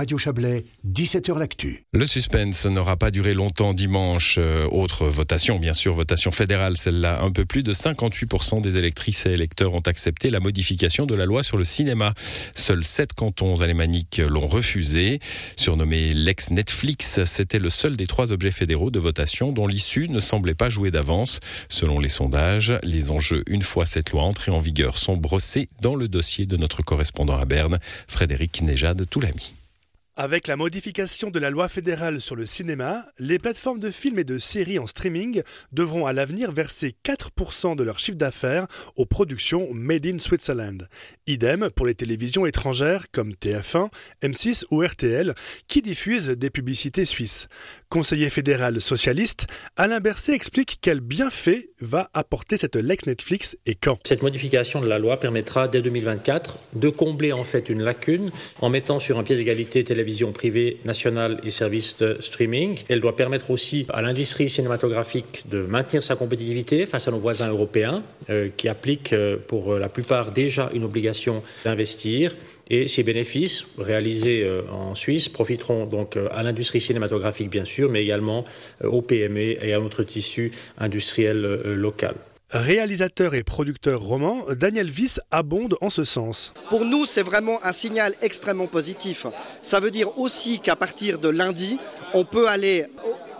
Radio Chablais, 17h L'Actu. Le suspense n'aura pas duré longtemps dimanche. Euh, autre votation, bien sûr, votation fédérale, celle-là. Un peu plus de 58% des électrices et électeurs ont accepté la modification de la loi sur le cinéma. Seuls sept cantons alémaniques l'ont refusé. Surnommé l'ex-Netflix, c'était le seul des trois objets fédéraux de votation dont l'issue ne semblait pas jouer d'avance. Selon les sondages, les enjeux, une fois cette loi entrée en vigueur, sont brossés dans le dossier de notre correspondant à Berne, Frédéric Nejad Toulami. Avec la modification de la loi fédérale sur le cinéma, les plateformes de films et de séries en streaming devront à l'avenir verser 4% de leur chiffre d'affaires aux productions Made in Switzerland. Idem pour les télévisions étrangères comme TF1, M6 ou RTL qui diffusent des publicités suisses. Conseiller fédéral socialiste, Alain Berset explique quel bienfait va apporter cette Lex Netflix et quand. Cette modification de la loi permettra dès 2024 de combler en fait une lacune en mettant sur un pied d'égalité télévision privée nationale et services de streaming. Elle doit permettre aussi à l'industrie cinématographique de maintenir sa compétitivité face à nos voisins européens euh, qui appliquent euh, pour la plupart déjà une obligation d'investir. Et ces bénéfices réalisés euh, en Suisse profiteront donc à l'industrie cinématographique bien sûr, mais également aux PME et à notre tissu industriel local. Réalisateur et producteur roman, Daniel Viss abonde en ce sens. Pour nous, c'est vraiment un signal extrêmement positif. Ça veut dire aussi qu'à partir de lundi, on peut aller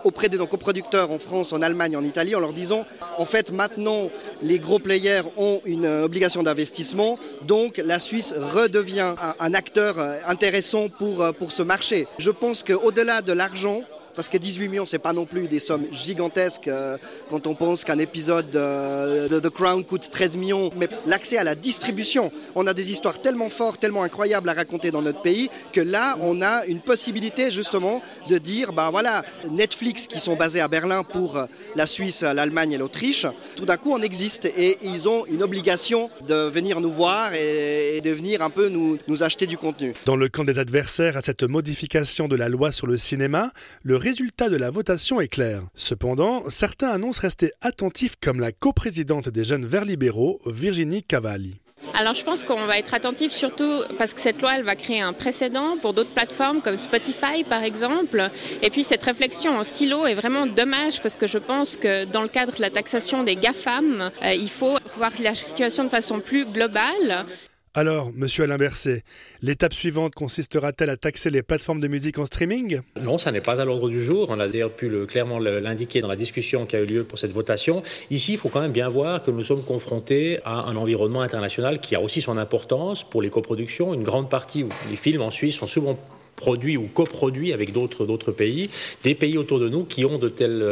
auprès de nos coproducteurs en France, en Allemagne, en Italie, en leur disant en fait maintenant les gros players ont une obligation d'investissement, donc la Suisse redevient un, acteur intéressant pour, pour ce marché. Je pense qu'au-delà de l'argent, parce que 18 millions, c'est pas non plus des sommes gigantesques euh, quand on pense qu'un épisode de The Crown coûte 13 millions. Mais l'accès à la distribution, on a des histoires tellement fortes, tellement incroyables à raconter dans notre pays que là, on a une possibilité justement de dire, bah voilà, Netflix qui sont basés à Berlin pour la Suisse, l'Allemagne et l'Autriche, tout d'un coup, on existe et ils ont une obligation de venir nous voir et, de venir un peu nous, nous acheter du contenu. Dans le camp des adversaires à cette modification de la loi sur le cinéma, le résultat de la votation est clair. Cependant, certains annoncent rester attentifs comme la coprésidente des jeunes Verts libéraux, Virginie Cavalli. Alors je pense qu'on va être attentif surtout parce que cette loi elle va créer un précédent pour d'autres plateformes comme Spotify par exemple. Et puis cette réflexion en silo est vraiment dommage parce que je pense que dans le cadre de la taxation des GAFAM, euh, il faut voir la situation de façon plus globale. Alors, monsieur Alain Berset, l'étape suivante consistera-t-elle à taxer les plateformes de musique en streaming? Non, ça n'est pas à l'ordre du jour. On a d'ailleurs pu clairement l'indiquer dans la discussion qui a eu lieu pour cette votation. Ici, il faut quand même bien voir que nous sommes confrontés à un environnement international qui a aussi son importance pour les coproductions. Une grande partie, les films en Suisse sont souvent produits ou coproduits avec d'autres pays, des pays autour de nous qui ont de telles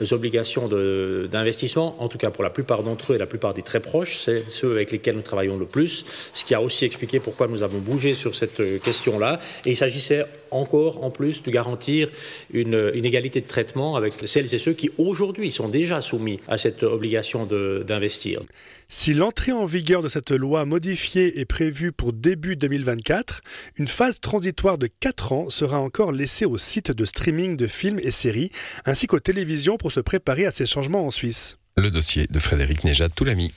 euh, obligations d'investissement, en tout cas pour la plupart d'entre eux et la plupart des très proches, c'est ceux avec lesquels nous travaillons le plus, ce qui a aussi expliqué pourquoi nous avons bougé sur cette euh, question-là. Et il s'agissait encore en plus de garantir une, une, égalité de traitement avec celles et ceux qui aujourd'hui sont déjà soumis à cette obligation d'investir. Si l'entrée en vigueur de cette loi modifiée est prévue pour début 2024, une phase transitoire de 4 ans sera encore laissée aux sites de streaming de films et séries, ainsi qu'aux télévisions pour se préparer à ces changements en Suisse. Le dossier de Frédéric Nejad Toulami.